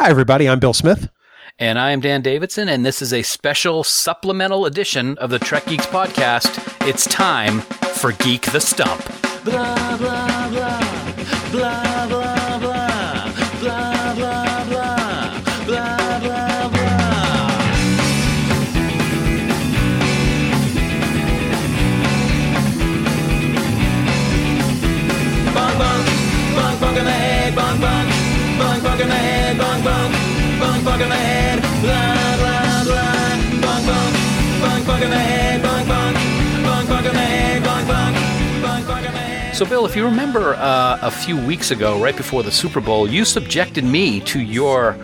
Hi, everybody. I'm Bill Smith. And I am Dan Davidson, and this is a special supplemental edition of the Trek Geeks podcast. It's time for Geek the Stump. Blah, blah, blah. So, Bill, if you remember uh, a few weeks ago, right before the Super Bowl, you subjected me to your,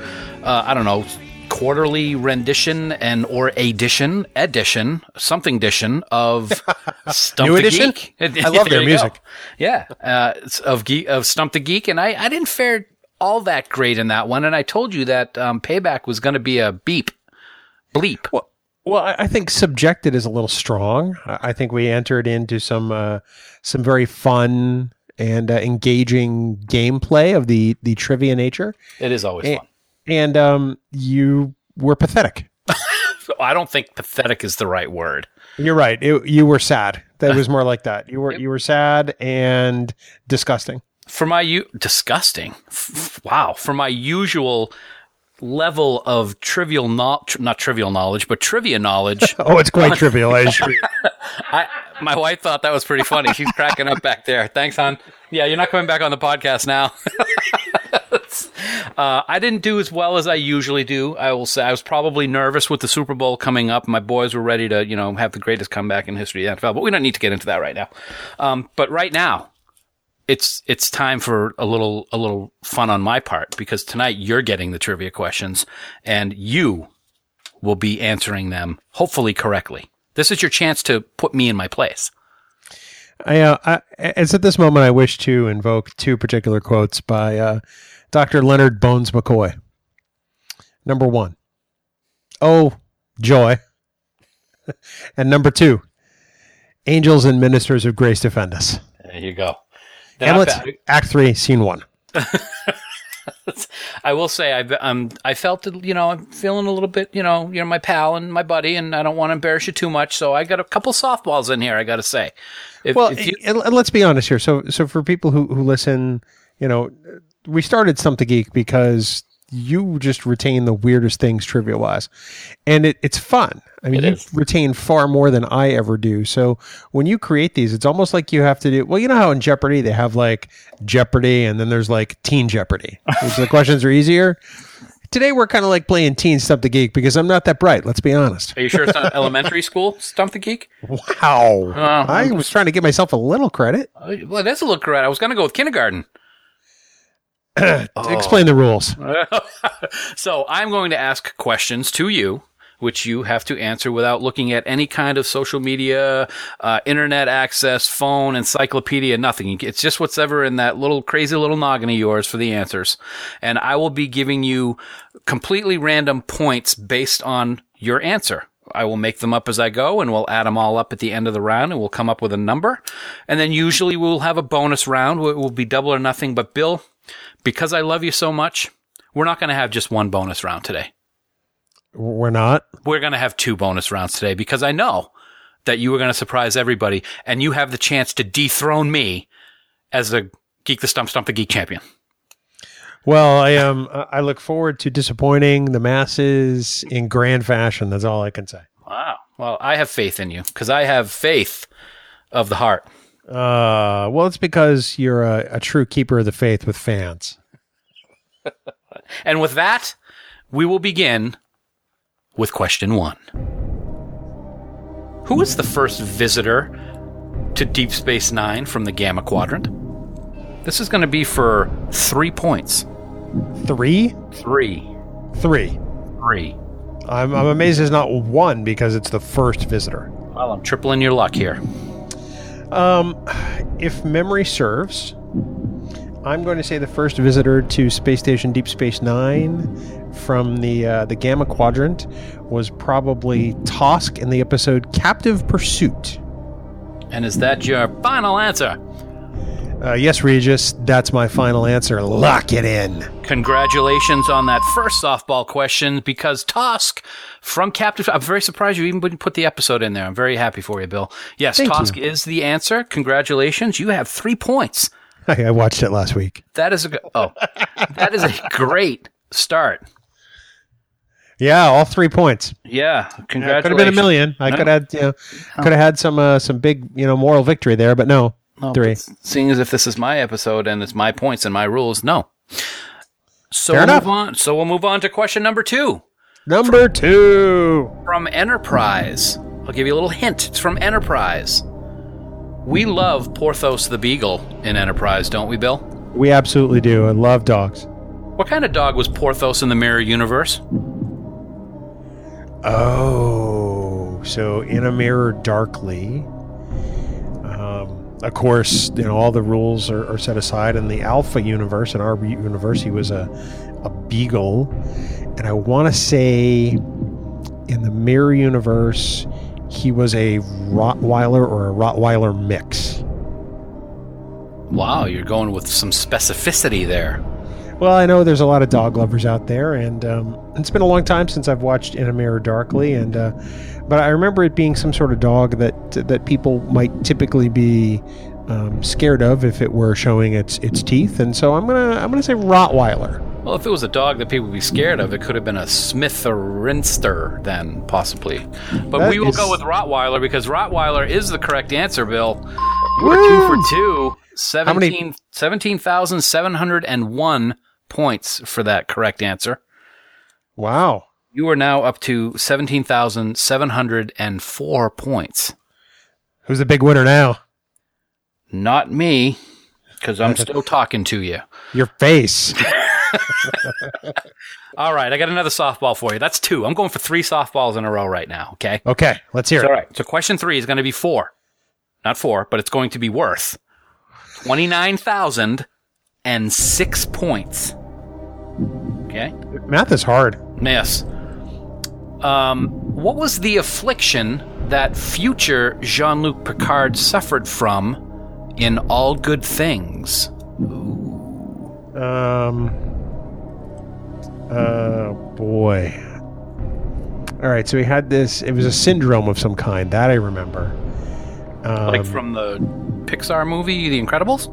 uh, I don't know, quarterly rendition and or edition, edition, something edition of Stump New the edition? Geek. I love their music. go. Yeah, uh, of Geek, of Stump the Geek, and I, I didn't fare all that great in that one, and I told you that um, Payback was going to be a beep, bleep. Well, well, I I think subjected is a little strong. I I think we entered into some uh, some very fun and uh, engaging gameplay of the the trivia nature, It is always Eh. fun. and um, you were pathetic. I don't think pathetic is the right word. You're right. It, you were sad. That was more like that. You were you were sad and disgusting. for my u- disgusting f- wow for my usual level of trivial not tr- not trivial knowledge but trivia knowledge Oh, it's quite trivial. I. I my wife thought that was pretty funny she's cracking up back there thanks hon yeah you're not coming back on the podcast now uh, I didn't do as well as I usually do. I will say I was probably nervous with the Super Bowl coming up. My boys were ready to, you know, have the greatest comeback in history of the NFL, but we don't need to get into that right now. Um, but right now, it's it's time for a little a little fun on my part because tonight you're getting the trivia questions and you will be answering them hopefully correctly. This is your chance to put me in my place. I, uh, I, it's at this moment I wish to invoke two particular quotes by uh, Dr. Leonard Bones McCoy. Number one, oh, joy. and number two, angels and ministers of grace defend us. There you go. Hamlet. Act Three, Scene One. I will say I um I felt that, you know I'm feeling a little bit you know you're my pal and my buddy and I don't want to embarrass you too much so I got a couple softballs in here I got to say. If, Well, if you, let's be honest here. So, so for people who who listen, you know, we started something Geek because you just retain the weirdest things trivia wise, and it, it's fun. I mean, It you is. retain far more than I ever do. So when you create these, it's almost like you have to do. Well, you know how in Jeopardy they have like Jeopardy, and then there's like Teen Jeopardy. which the questions are easier. Today we're kind of like playing Teen Stump the Geek because I'm not that bright. Let's be honest. are you sure it's not elementary school Stump the Geek? Wow, Uh, I was trying to give myself a little credit. Uh, Well, that's a little credit. I was going to go with kindergarten. Oh. Explain the rules. So I'm going to ask questions to you, which you have to answer without looking at any kind of social media, uh, internet access, phone, encyclopedia, nothing. It's just what's ever in that little crazy little noggin of yours for the answers. And I will be giving you completely random points based on your answer. I will make them up as I go and we'll add them all up at the end of the round and we'll come up with a number. And then usually we'll have a bonus round it will be double or nothing. But Bill, because I love you so much, we're not going to have just one bonus round today. We're not. We're going to have two bonus rounds today because I know that you are going to surprise everybody and you have the chance to dethrone me as the Geek the Stump Stump the Geek champion. Well, I um I look forward to disappointing the masses in grand fashion. That's all I can say. Wow. Well, I have faith in you because I have faith of the heart. Uh, well, it's because you're a, a true keeper of the faith with fans. And with that, we will begin with question one. Who was the first visitor to Deep Space Nine from the Gamma Quadrant? This is going to be for three points. Three, Three. three. Three. I'm I'm amazed it's not one because it's the first visitor. Well, I'm tripling your luck here. Um, if memory serves, I'm going to say the first visitor to Space Station Deep Space Nine from the uh, the Gamma Quadrant was probably Tosk in the episode Captive Pursuit. And is that your final answer? Uh, yes, Regis, that's my final answer. Lock it in. Congratulations on that first softball question because Tosk from Captain. I'm very surprised you even wouldn't put the episode in there. I'm very happy for you, Bill. Yes, Thank Tosk you. is the answer. Congratulations. You have three points. I, I watched it last week. That is a oh, that is a great start. Yeah, all three points. Yeah, Yeah, congratulations. could have been a million. I No. could have had, you know, could have had some uh, some big, you know, moral victory there, but no, No, three. Seeing as if this is my episode and it's my points and my rules, no. So Fair we'll enough. move on. So we'll move on to question number two Number two. from Enterprise. I'll give you a little hint. It's from Enterprise. We love Porthos the Beagle in Enterprise, don't we, Bill? We absolutely do. I love dogs. What kind of dog was Porthos in the Mirror Universe? Oh, so in a mirror darkly. Um, of course, you know all the rules are, are set aside. In the Alpha universe, in our universe, he was a a beagle, and I want to say in the mirror universe, he was a Rottweiler or a Rottweiler mix. Wow, you're going with some specificity there. Well, I know there's a lot of dog lovers out there, and um, it's been a long time since I've watched In a Mirror Darkly, and uh, but I remember it being some sort of dog that that people might typically be um, scared of if it were showing its its teeth, and so I'm gonna I'm gonna say Rottweiler. Well, if it was a dog that people would be scared of, it could have been a Smith or Rinster, then possibly. But That we will is- go with Rottweiler because Rottweiler is the correct answer, Bill. Were two for two. many- 17 17,701 points for that correct answer. Wow, You are now up to 17,704 points. who's the big winner now? Not me, because I'm still talking to you. Your face. All right, I got another softball for you. That's two. I'm going for three softballs in a row right now, okay? Okay, let's hear All it. right. So question three is going to be four. Not four, but it's going to be worth 29,006 points. Okay. Math is hard. Yes. Um, what was the affliction that future Jean Luc Picard suffered from in All Good Things? Um. Uh, boy. All right, so he had this. It was a syndrome of some kind that I remember. Um, Like from the Pixar movie, The Incredibles?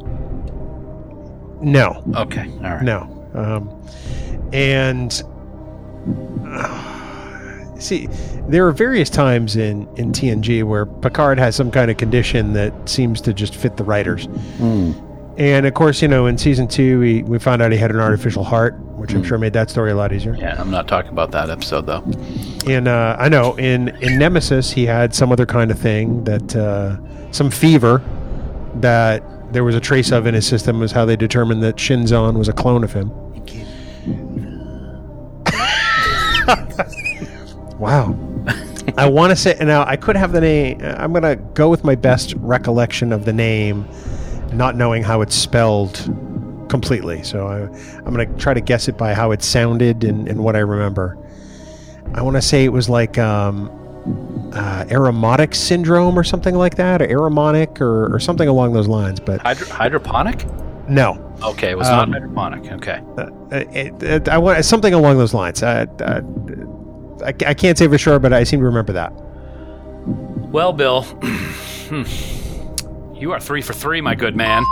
No, Okay. All right. no. Um, and uh, see, there are various times in in TNG where Picard has some kind of condition that seems to just fit the writers. And of course, you know, in season two, we, we found out he had an artificial heart, which I'm sure made that story a lot easier. Yeah, I'm not talking about that episode, though. in uh, I know in in Nemesis he had some other kind of thing that uh, some fever that there was a trace of in his system was how they determined that Shinzon was a clone of him. wow. I want to say and now I could have the name. I'm gonna go with my best recollection of the name, not knowing how it's spelled completely. So I, I'm gonna try to guess it by how it sounded and, and what I remember. I want to say it was like um, uh, aromatic syndrome or something like that, or aromonic or, or something along those lines. But Hydro- hydroponic? no, Okay, it was Um, not hydroponic. Okay. uh, it, it, I want something along those lines. Uh, uh, I, I can't say for sure, but I seem to remember that. Well, Bill, hmm, you are three for three, my good man.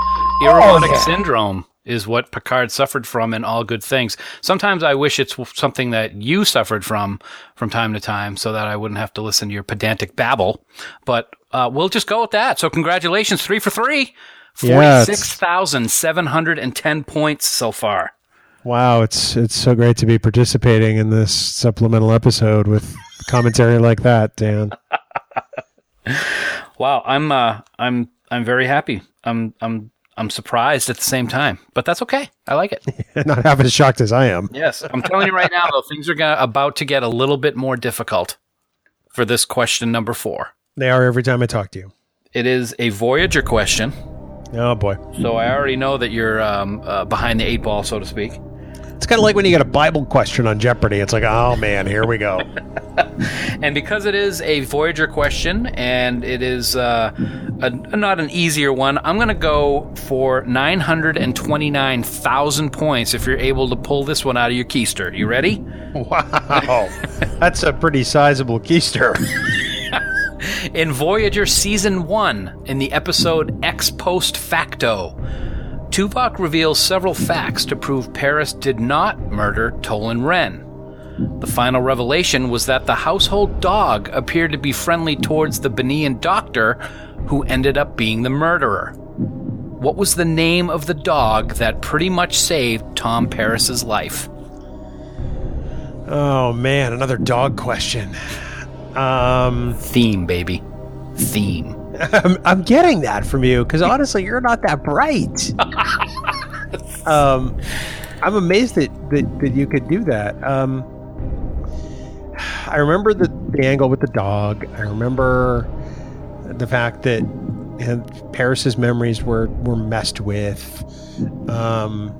Aerobic syndrome is what Picard suffered from in All Good Things. Sometimes I wish it's something that you suffered from from time to time so that I wouldn't have to listen to your pedantic babble. But uh, we'll just go with that. So, congratulations, three for three. Yeah, points so far. Wow, it's it's so great to be participating in this supplemental episode with commentary like that, Dan. Wow, I'm uh, I'm I'm very happy. I'm I'm I'm surprised at the same time, but that's okay. I like it. Not half as shocked as I am. Yes, I'm telling you right now, though, things are gonna, about to get a little bit more difficult for this question number four. They are every time I talk to you. It is a Voyager question, Oh boy. so I already know that you're um, uh, behind the eight ball, so to speak. It's kind of like when you get a Bible question on Jeopardy. It's like, oh man, here we go. And because it is a Voyager question and it is uh, a, not an easier one, I'm going to go for 929,000 points if you're able to pull this one out of your keister. You ready? wow, that's a pretty sizable keister. In Voyager Season 1, in the episode Ex Post Facto, Tuvok reveals several facts to prove Paris did not murder Tolen Ren. The final revelation was that the household dog appeared to be friendly towards the Banean doctor, who ended up being the murderer. What was the name of the dog that pretty much saved Tom Paris's life? Oh man, another dog question. Um, Theme, baby. Theme. I'm, I'm getting that from you because honestly, you're not that bright. um, I'm amazed that, that that you could do that. Um, I remember the, the angle with the dog. I remember the fact that Paris's memories were were messed with. Um,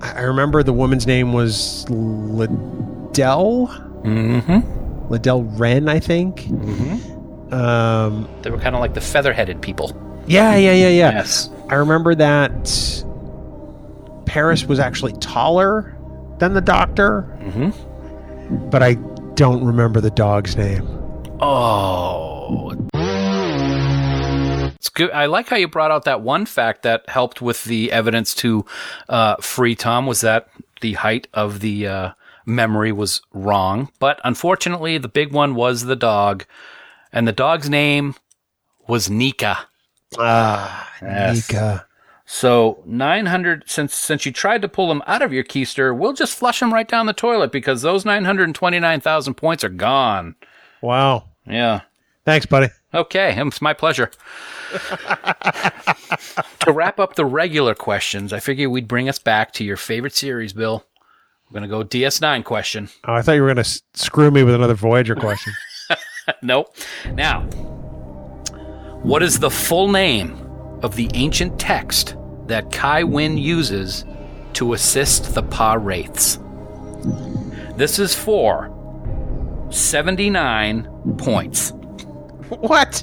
I I remember the woman's name was Lidell. Mm-hmm. Lidell Ren, I think. Mm-hmm. Um, They were kind of like the feather-headed people. yeah, yeah, yeah, yeah. Yes. I remember that Paris was actually taller than the doctor, Mm-hmm. but I don't remember the dog's name. Oh. It's good. I like how you brought out that one fact that helped with the evidence to uh, free Tom was that the height of the uh, memory was wrong. But unfortunately, the big one was the dog, and the dog's name was Nika. Ah, Yes. Nika. So 900 since since you tried to pull them out of your keister, we'll just flush them right down the toilet because those 929,000 points are gone. Wow. Yeah. Thanks, buddy. Okay, it's my pleasure. to wrap up the regular questions, I figure we'd bring us back to your favorite series, Bill. We're going to go DS9 question. Oh, I thought you were going to s- screw me with another Voyager question. nope. Now, what is the full name of the ancient text that Kai Wynn uses to assist the Pa Wraiths? This is for 79 points. what?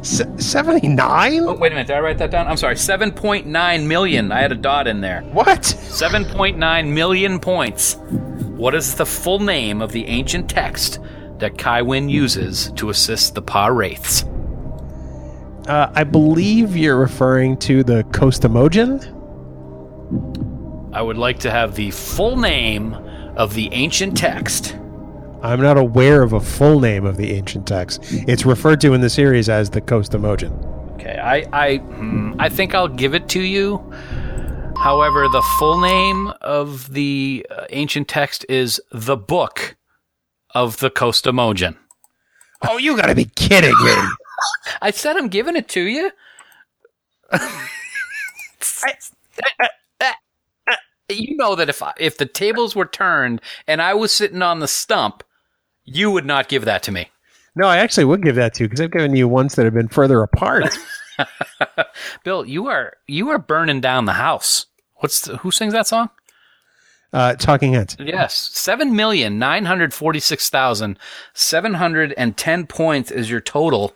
S- 79? Oh, wait a minute. Did I write that down? I'm sorry. 7.9 million. I had a dot in there. What? 7.9 million points. What is the full name of the ancient text that Kai Wynn uses to assist the Pa Wraiths? Uh, I believe you're referring to the Kosst Amojan. I would like to have the full name of the ancient text. I'm not aware of a full name of the ancient text. It's referred to in the series as the Kosst Amojan. Okay, I I hmm, I think I'll give it to you. However, the full name of the uh, ancient text is the Book of the Kosst Amojan. Oh, you gotta be kidding me. I said I'm giving it to you. you know that if I, if the tables were turned and I was sitting on the stump, you would not give that to me. No, I actually would give that to you because I've given you ones that have been further apart. Bill, you are you are burning down the house. What's the, who sings that song? Uh, talking heads. Yes, seven million nine hundred forty-six thousand seven hundred and ten points is your total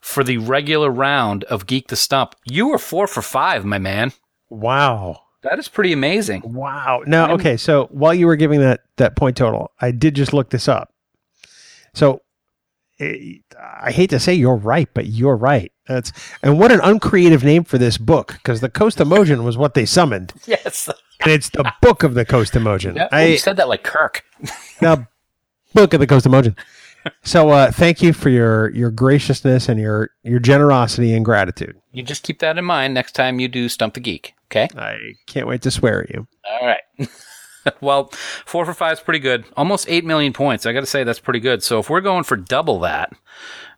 for the regular round of Geek the Stump. You were four for five, my man. Wow. That is pretty amazing. Wow. Now, okay. So while you were giving that that point total, I did just look this up. So eh, I hate to say you're right, but you're right. That's and what an uncreative name for this book because the Kosst Amojan was what they summoned, Yes, and it's the book of the Kosst Amojan. Yeah, I, you said that like Kirk. the book of the Kosst Amojan. So uh, thank you for your your graciousness and your your generosity and gratitude. You just keep that in mind next time you do Stump the Geek. Okay. I can't wait to swear at you. All right. well, four for five is pretty good. Almost eight million points. I got to say that's pretty good. So if we're going for double that,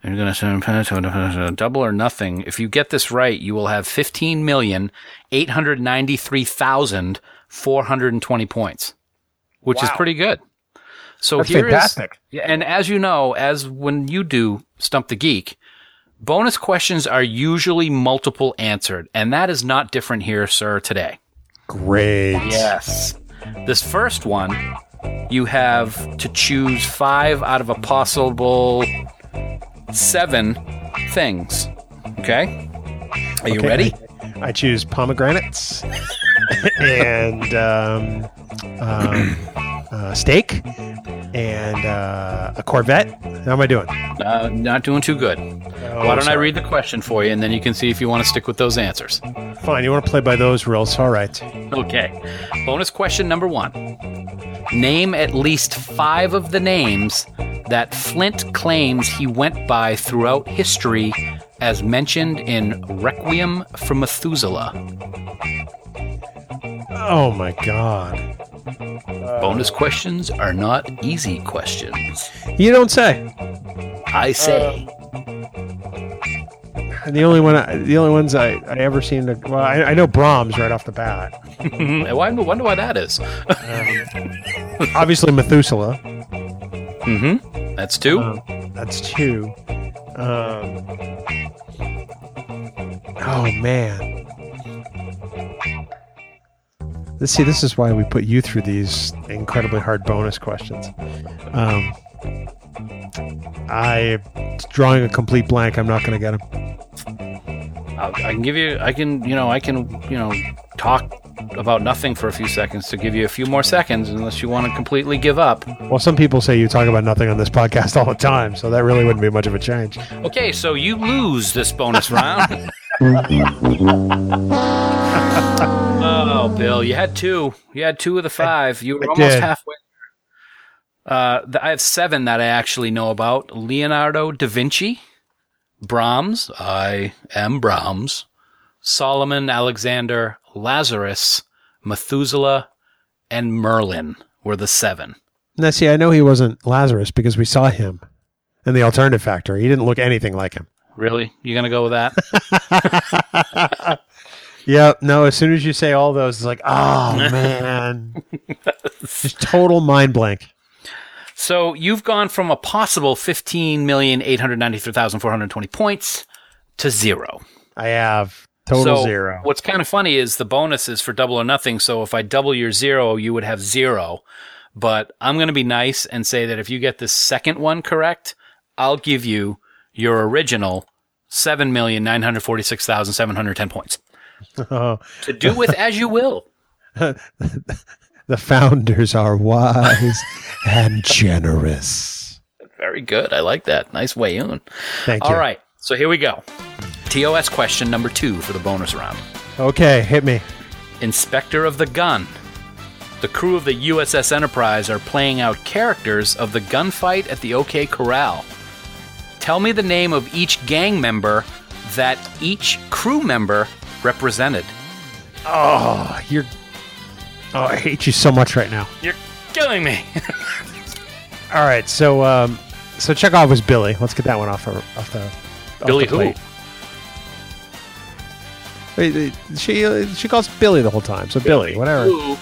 you're going to double or nothing. If you get this right, you will have fifteen million eight hundred ninety-three thousand four hundred and twenty points, which is pretty good. So That's here is- fantastic. yeah, and as you know, as when you do Stump the Geek, bonus questions are usually multiple answered, and that is not different here, sir, today. Great. Yes. This first one, you have to choose five out of a possible seven things. Okay? Are you ready? I, I choose pomegranates and um, um, uh, steak and uh, a Corvette. How am I doing? Uh, not doing too good. Why don't I read the question for you and then you can see if you want to stick with those answers? Fine. You want to play by those rules? All right. Okay. Bonus question number one Name at least five of the names that Flint claims he went by throughout history as mentioned in Requiem for Methuselah. Oh my God. Bonus questions are not easy questions. You don't say. I say. And the only one, I, the only ones I, I ever seen. To, well, I, I know Brahms right off the bat. I wonder wonder why that is. Obviously Methuselah. Mm-hmm. That's two. Um, that's two. Um, oh man. Let's see. This is why we put you through these incredibly hard bonus questions. Um, I drawing a complete blank. I'm not going to get them. I'll, I can give you. I can. You know. I can. You know. Talk about nothing for a few seconds to give you a few more seconds, unless you want to completely give up. Well, some people say you talk about nothing on this podcast all the time, so that really wouldn't be much of a change. Okay, so you lose this bonus round. oh, Bill, you had two. You had two of the five. You were I almost did. halfway. Uh, th- I have seven that I actually know about: Leonardo da Vinci, Brahms. I am Brahms. Solomon Alexander, Lazarus, Methuselah, and Merlin were the seven. Now, see, I know he wasn't Lazarus because we saw him in the alternative factor. He didn't look anything like him. Really? You gonna go with that? Yeah, no, as soon as you say all those, it's like, oh, man. Just total mind blank. So you've gone from a possible 15,893,420 points to zero. I have total so zero. What's kind of funny is the bonus is for double or nothing. So if I double your zero, you would have zero. But I'm going to be nice and say that if you get the second one correct, I'll give you your original 7,946,710 points. Oh, To do with as you will. the founders are wise and generous. Very good. I like that. Nice way in. Thank you. All right. So here we go. TOS question number two for the bonus round. Okay, hit me. Spectre of the Gun. The crew of the USS Enterprise are playing out characters of the gunfight at the OK Corral. Tell me the name of each gang member that each crew member represented. Oh, you're. Oh, I hate you so much right now. You're killing me. All right, so um, so Chekhov was Billy. Let's get that one off, her, off the. off Billy the who? plate. Wait, wait, She uh, she calls Billy the whole time. So Billy, whatever. Who?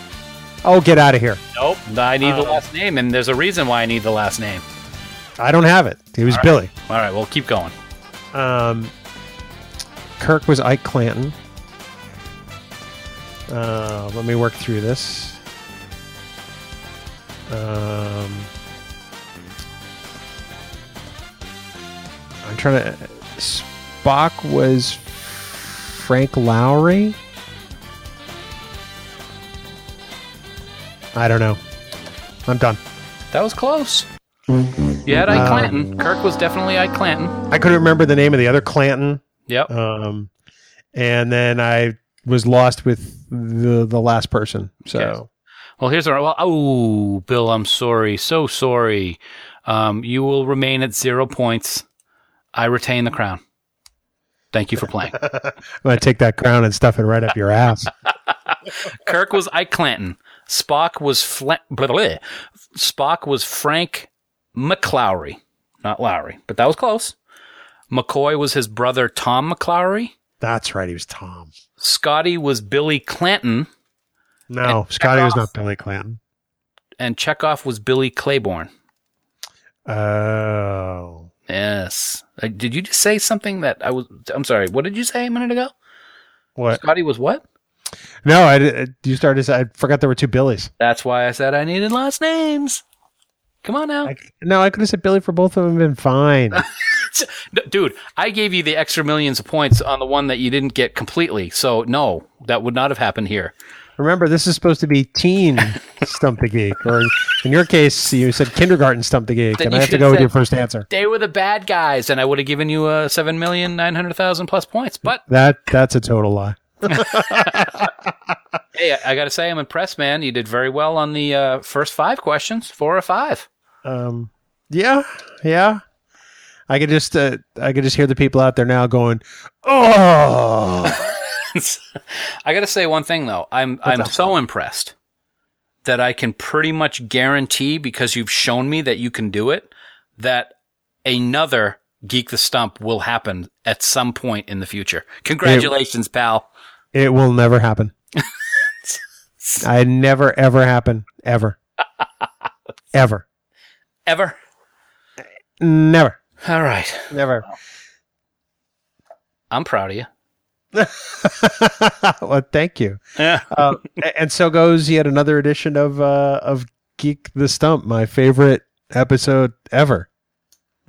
Oh, get out of here. Nope. I need the Uh, last name, and there's a reason why I need the last name. I don't have it. He was Billy. All right, well, keep going. Um, Kirk was Ike Clanton. Uh, let me work through this. Um, I'm trying to. Spock was Frank Lowry. I don't know. I'm done. That was close. You had Ike Uh, Clanton. Kirk was definitely Ike Clanton. I couldn't remember the name of the other Clanton. Yep. Um, and then I was lost with the the last person. So Okay. Well, here's our. Well, oh, Bill, I'm sorry. So sorry. Um, you will remain at zero points. I retain the crown. Thank you for playing. I'm gonna take that crown and stuff it right up your ass. Kirk was Ike Clanton. Spock was Fla- blah, blah, blah. Spock was Frank McClowry, not Lowry, but that was close. McCoy was his brother Tom McClowry. That's right. He was Tom. Scotty was Billy Clanton, No, Scotty was not Billy Clanton. and Chekhov was Billy Claiborne. Oh, Yes. Uh, Did you just say something that I was? I'm sorry. What did you say a minute ago? what? Scotty was what? No, I did- you started. to say- I forgot there were two Billies. That's why I said I needed last names. Come on now. I, no, I could have said Billy for both of them. and Been fine. Dude, I gave you the extra millions of points on the one that you didn't get completely. So, no, that would not have happened here. Remember, this is supposed to be teen stump the geek, or in your case, you said kindergarten stump the geek, Then and I have to go with your first answer. They were the bad guys, and I would have given you uh, 7,900,000 plus points. But, That that's a total lie. hey, I, I got to say, I'm impressed, man. You did very well on the uh, first five questions, four or five. Um, yeah, yeah. I could just uh, I could just hear the people out there now going, "Oh, I got to say one thing though. I'm I'm so impressed that I can pretty much guarantee because you've shown me that you can do it that another Geek the Stump will happen at some point in the future. Congratulations, pal. it will never happen. I never ever happen ever, ever, Ever? never, All right. never." I'm proud of you. well, thank you. Yeah. uh, and so goes yet another edition of uh, of Geek the Stump, my favorite episode ever.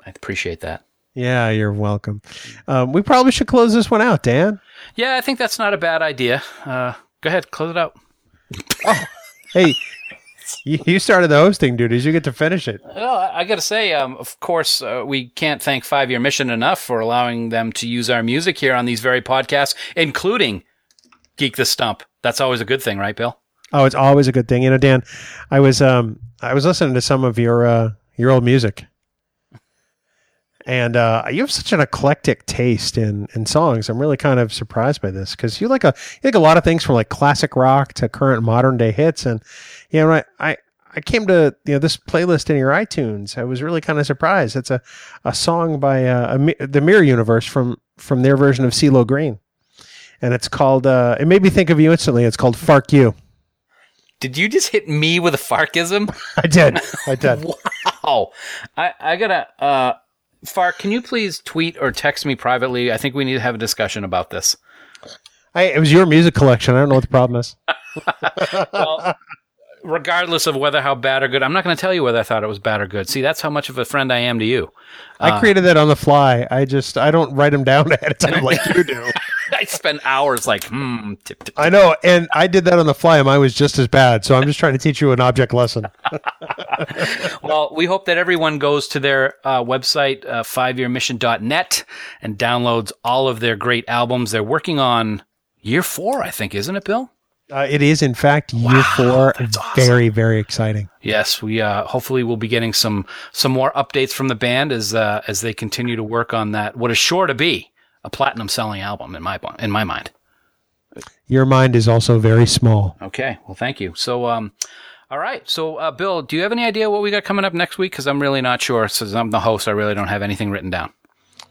I appreciate that. Yeah, you're welcome. Um, we probably should close this one out, Dan. Yeah, I think that's not a bad idea. Uh, go ahead, close it out. oh, Hey, you, started the hosting duties. You get to finish it. Well, I, I got to say, um, of course, uh, we can't thank Five Year Mission enough for allowing them to use our music here on these very podcasts, including Geek the Stump. That's always a good thing, right, Bill? Oh, it's always a good thing. You know, Dan, I was um I was listening to some of your uh your old music. And uh, you have such an eclectic taste in, in songs. I'm really kind of surprised by this because you like a you like a lot of things from like classic rock to current modern day hits. And you know, I, I I came to you know this playlist in your iTunes. I was really kind of surprised. It's a, a song by uh, a, the Mirror Universe from from their version of CeeLo Green, and it's called. Uh, it made me think of you instantly. It's called "Fark You." Did you just hit me with a Farkism? I did. I did. wow. I, I gotta, uh, Fark, can you please tweet or text me privately? I think we need to have a discussion about this. I, it was your music collection. I don't know what the problem is. Well, regardless of whether how bad or good, I'm not going to tell you whether I thought it was bad or good. See, that's how much of a friend I am to you. I uh, created that on the fly. I just I don't write them down ahead of time like you do. I spend hours like, hmm, tip, tip. I know, and I did that on the fly, and mine was just as bad. So I'm just trying to teach you an object lesson. Well, we hope that everyone goes to their uh, website, uh, fiveyearmission.net, and downloads all of their great albums. They're working on year four, I think, isn't it, Bill? Uh, it is, in fact, year four. that's awesome. Very, very exciting. Yes, we uh, hopefully will be getting some some more updates from the band as uh, as they continue to work on that. What is sure to be a platinum selling album in my in my mind. Your mind is also very small. Okay, well, thank you. So, um, all right. So, uh, Bill, do you have any idea what we got coming up next week? Because I'm really not sure. Since I'm the host, I really don't have anything written down.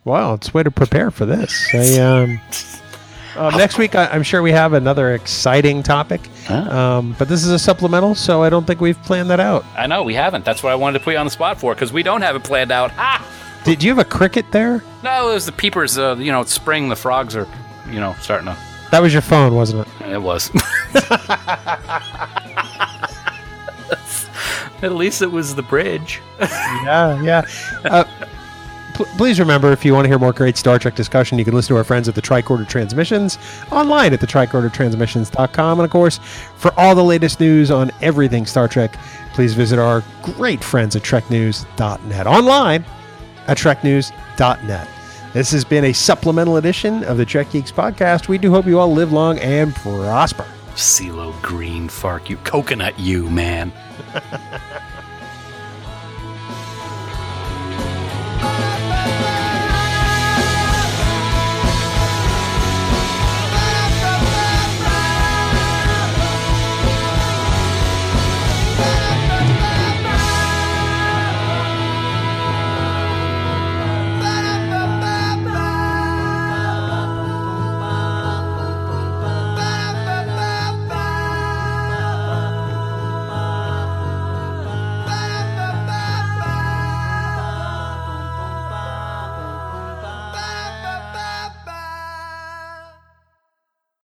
Well, it's a way to prepare for this. I, um, uh, next week, I, I'm sure we have another exciting topic. Um, but this is a supplemental, so I don't think we've planned that out. I know we haven't. That's what I wanted to put you on the spot for because we don't have it planned out. Ah! Did you have a cricket there? No, it was the peepers. Uh, you know, it's spring. The frogs are, you know, starting to. That was your phone, wasn't it? It was. At least it was the bridge. yeah, yeah. Uh, pl- please remember, if you want to hear more great Star Trek discussion, you can listen to our friends at the Tricorder Transmissions online at the tricordertransmissions.com. And of course, for all the latest news on everything Star Trek, please visit our great friends at treknews.net online at treknews.net. This has been a supplemental edition of the Trek Geeks podcast. We do hope you all live long and prosper. CeeLo Green, Fark, you coconut, you man.